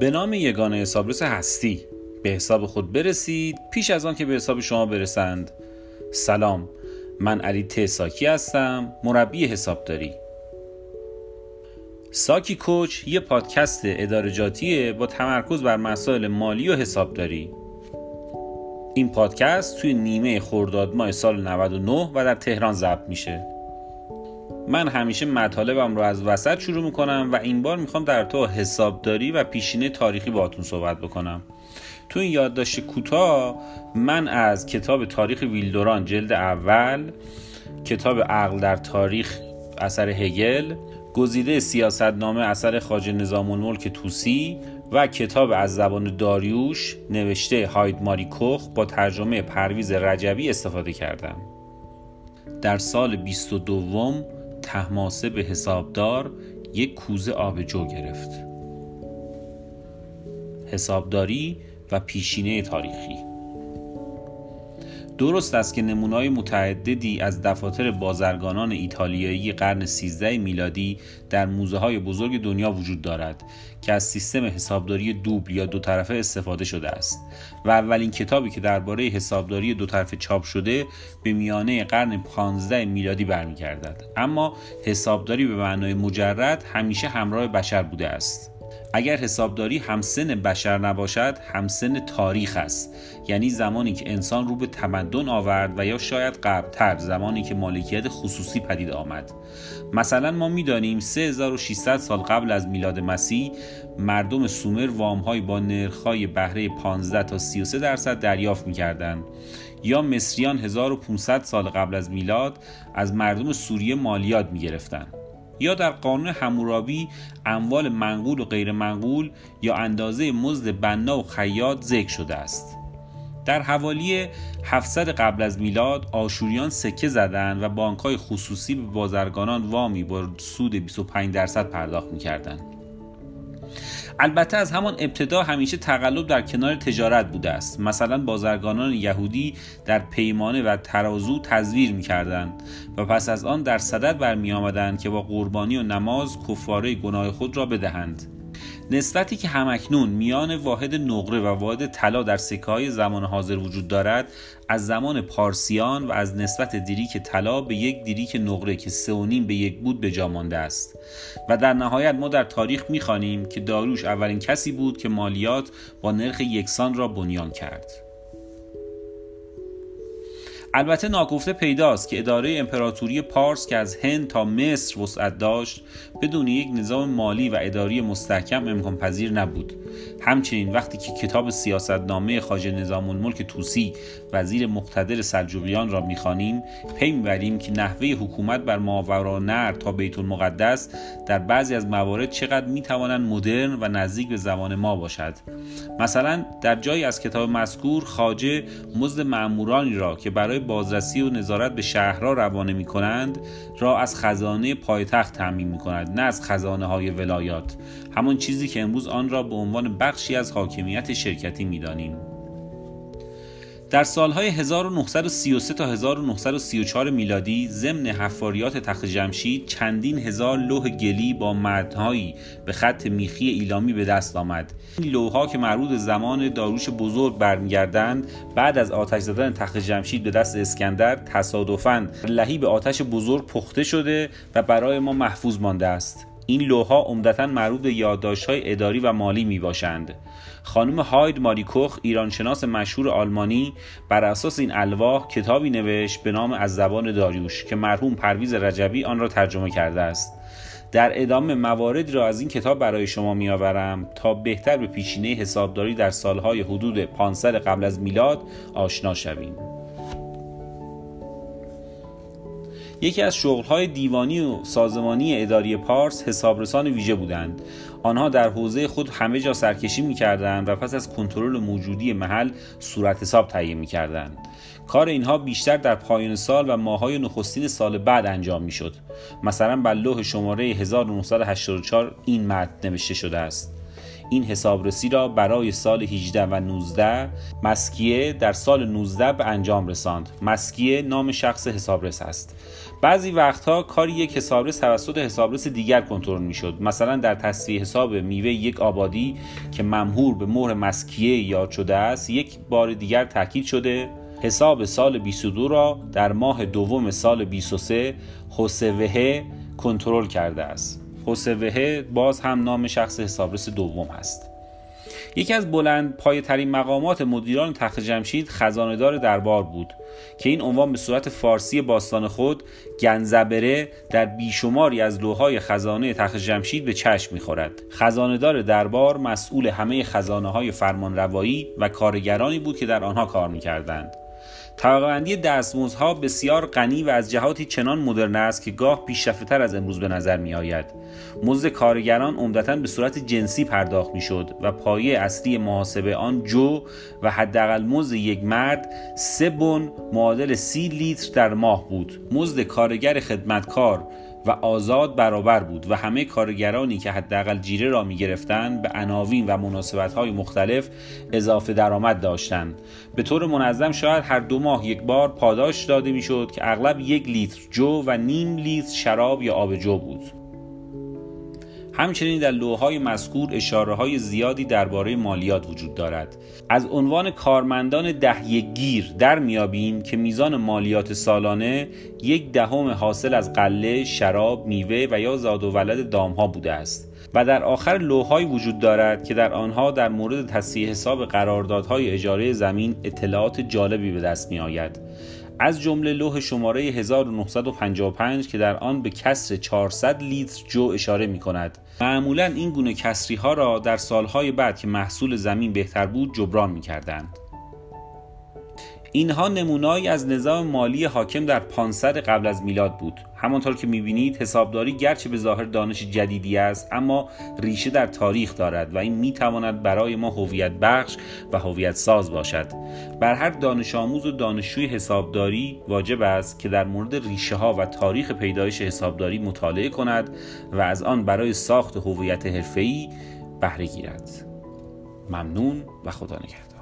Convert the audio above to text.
به نام یگانه حسابرس هستی. به حساب خود برسید پیش از آن که به حساب شما برسند. سلام من علی ت ساکی هستم مربی حسابداری. ساکی کوچ یه پادکست ادارجاتیه با تمرکز بر مسائل مالی و حسابداری. این پادکست توی نیمه خرداد ماه سال 99 و در تهران ضبط میشه. من همیشه مطالبم رو از وسط شروع می‌کنم و این بار می‌خوام در تو حسابداری و پیشینه تاریخی باهاتون صحبت بکنم. تو این یادداشت کوتاه من از کتاب تاریخ ویلدوران جلد اول کتاب عقل در تاریخ اثر هگل گزیده سیاستنامه اثر خاج نظام الملک توسی و کتاب از زبان داریوش نوشته هاید ماری کوخ با ترجمه پرویز رجبی استفاده کردم. در سال 22 تحماسه به حسابدار یک کوزه آبجو گرفت. حسابداری و پیشینه تاریخی. درست است که نمونای متعددی از دفاتر بازرگانان ایتالیایی قرن 13 میلادی در موزه های بزرگ دنیا وجود دارد که از سیستم حسابداری دوبل یا دو طرفه استفاده شده است و اولین کتابی که درباره حسابداری دو طرفه چاپ شده به میانه قرن 15 میلادی برمیگردد. اما حسابداری به معنای مجرد همیشه همراه بشر بوده است. اگر حسابداری همسن بشر نباشد همسن تاریخ است. یعنی زمانی که انسان رو به تمدن آورد و یا شاید قبلتر زمانی که مالکیت خصوصی پدید آمد. مثلا ما می‌دانیم 3600 سال قبل از میلاد مسیح مردم سومر وامهایی با نرخهای بهره 15 تا 33 درصد دریافت می‌کردند. یا مصریان 1500 سال قبل از میلاد از مردم سوریه مالیات می‌گرفتند. یا در قانون همورابی اموال منقول و غیر منقول یا اندازه مزد بنا و خیاط ذکر شده است. در حوالی 700 قبل از میلاد آشوریان سکه زدند و بانکهای خصوصی به بازرگانان وامی با سود 25 درصد پرداخت می‌کردند. البته از همان ابتدا همیشه تقلب در کنار تجارت بوده است. مثلا بازرگانان یهودی در پیمانه و ترازو تزویر می‌کردند و پس از آن در صدد برمی آمدند که با قربانی و نماز کفاره گناه خود را بدهند. نسبتی که همکنون میان واحد نقره و واحد طلا در سکه های زمان حاضر وجود دارد از زمان پارسیان و از نسبت دیریک طلا به یک دیریک نقره که سه و نیم به یک بود به جا مانده است. و در نهایت ما در تاریخ می‌خوانیم که داروش اولین کسی بود که مالیات با نرخ یکسان را بنیان کرد. البته ناگفته پیداست که اداره امپراتوری پارس که از هند تا مصر وسعت داشت بدون یک نظام مالی و اداری مستحکم امکان پذیر نبود. همچنین وقتی که کتاب سیاستنامه خاج نظام الملک توسی وزیر مقتدر سلجوقیان را می‌خوانیم پی می‌بریم که نحوه حکومت بر ماورا نر تا بیت المقدس در بعضی از موارد چقدر می‌توانند مدرن و نزدیک به زمان ما باشد. مثلا در جایی از کتاب مذکور خاجه مزد معمورانی را که برای بازرسی و نظارت به شهرها روانه می کنند را از خزانه پایتخت تعمین می کند نه از خزانه های ولایات. همان چیزی که امروز آن را به عنوان بخشی از حاکمیت شرکتی می دانیم. در سالهای 1933 تا 1934 میلادی ضمن حفاریات تخت جمشید چندین هزار لوح گلی با متنهایی به خط میخی ایلامی به دست آمد این لوحها که مربوط زمان داروش بزرگ برمیگردند بعد از آتش زدن تخت جمشید به دست اسکندر تصادفاً لهی به آتش بزرگ پخته شده و برای ما محفوظ مانده است این لوها عمدتا مربوط به یادداشت‌های اداری و مالی می باشند. خانم هاید ماریکوخ ایرانشناس مشهور آلمانی بر اساس این الواح کتابی نوشت به نام از زبان داریوش که مرحوم پرویز رجبی آن را ترجمه کرده است. در ادامه مواردی را از این کتاب برای شما میآورم تا بهتر به پیشینه حسابداری در سالهای حدود 500 قبل از میلاد آشنا شویم. یکی از شغلهای دیوانی و سازمانی اداری پارس حسابرسان ویژه بودند. آنها در حوزه خود همه جا سرکشی می‌کردند و پس از کنترل موجودی محل صورت حساب تهیه می‌کردند. کار اینها بیشتر در پایان سال و ماهای نخستین سال بعد انجام می‌شد. مثلا بر لوح شماره 1984 این متن نوشته شده است. این حسابرسی را برای سال 18 و 19 مسکیه در سال 19 به انجام رساند. مسکیه نام شخص حسابرس است. بعضی وقتها کاری یک حسابرس توسط حسابرس دیگر کنترل می‌شد. مثلا در تصویه حساب میوه یک آبادی که ممهور به مهر مسکیه یاد شده است یک بار دیگر تاکید شده حساب سال 22 را در ماه دوم سال 23 حسوهه کنترل کرده است. حسوهه باز هم نام شخص حسابرس دوم است یکی از بلند پای ترین مقامات مدیران تخت جمشید خزاندار دربار بود که این عنوان به صورت فارسی باستان خود گنزبره در بیشماری از لوهای خزانه تخت جمشید به چشم می‌خورد. خزاندار دربار مسئول همه خزانه های فرمان روایی و کارگرانی بود که در آنها کار می‌کردند. طبقه دستمزدها بسیار غنی و از جهاتی چنان مدرن است که گاه پیشرفته‌تر از امروز به نظر می آید. مزد کارگران عمدتا به صورت جنسی پرداخت می شد و پایه اصلی محاسبه آن جو و حداقل مزد یک مرد سه بن معادل سی لیتر در ماه بود. مزد کارگر خدمتکار و آزاد برابر بود و همه کارگرانی که حداقل جیره را می گرفتند به عناوین و مناسبت های مختلف اضافه درآمد داشتند. به طور منظم شاید هر دو ماه یک بار پاداش داده می شد که اغلب یک لیتر جو و نیم لیتر شراب یا آب جو بود. همچنین در لوهای مذکور اشاره های زیادی درباره مالیات وجود دارد. از عنوان کارمندان ده گیر در میابیم که میزان مالیات سالانه یک دهم حاصل از قله، شراب، میوه و یا زاد و ولد دامها بوده است و در آخر لوهایی وجود دارد که در آنها در مورد تصحیح حساب قراردادهای اجاره زمین اطلاعات جالبی به دست می آید از جمله لوح شماره 1955 که در آن به کسر 400 لیتر جو اشاره می کند معمولا این گونه کسری ها را در سالهای بعد که محصول زمین بهتر بود جبران می کردند. اینها نمونایی از نظام مالی حاکم در 500 قبل از میلاد بود. همانطور که می‌بینید حسابداری گرچه به ظاهر دانش جدیدی است اما ریشه در تاریخ دارد و این می‌تواند برای ما هویت بخش و هویت ساز باشد. بر هر دانش آموز و دانشجوی حسابداری واجب است که در مورد ریشه ها و تاریخ پیدایش حسابداری مطالعه کند و از آن برای ساخت هویت حرفه‌ای بهره گیرد. ممنون و خدا نگهدار.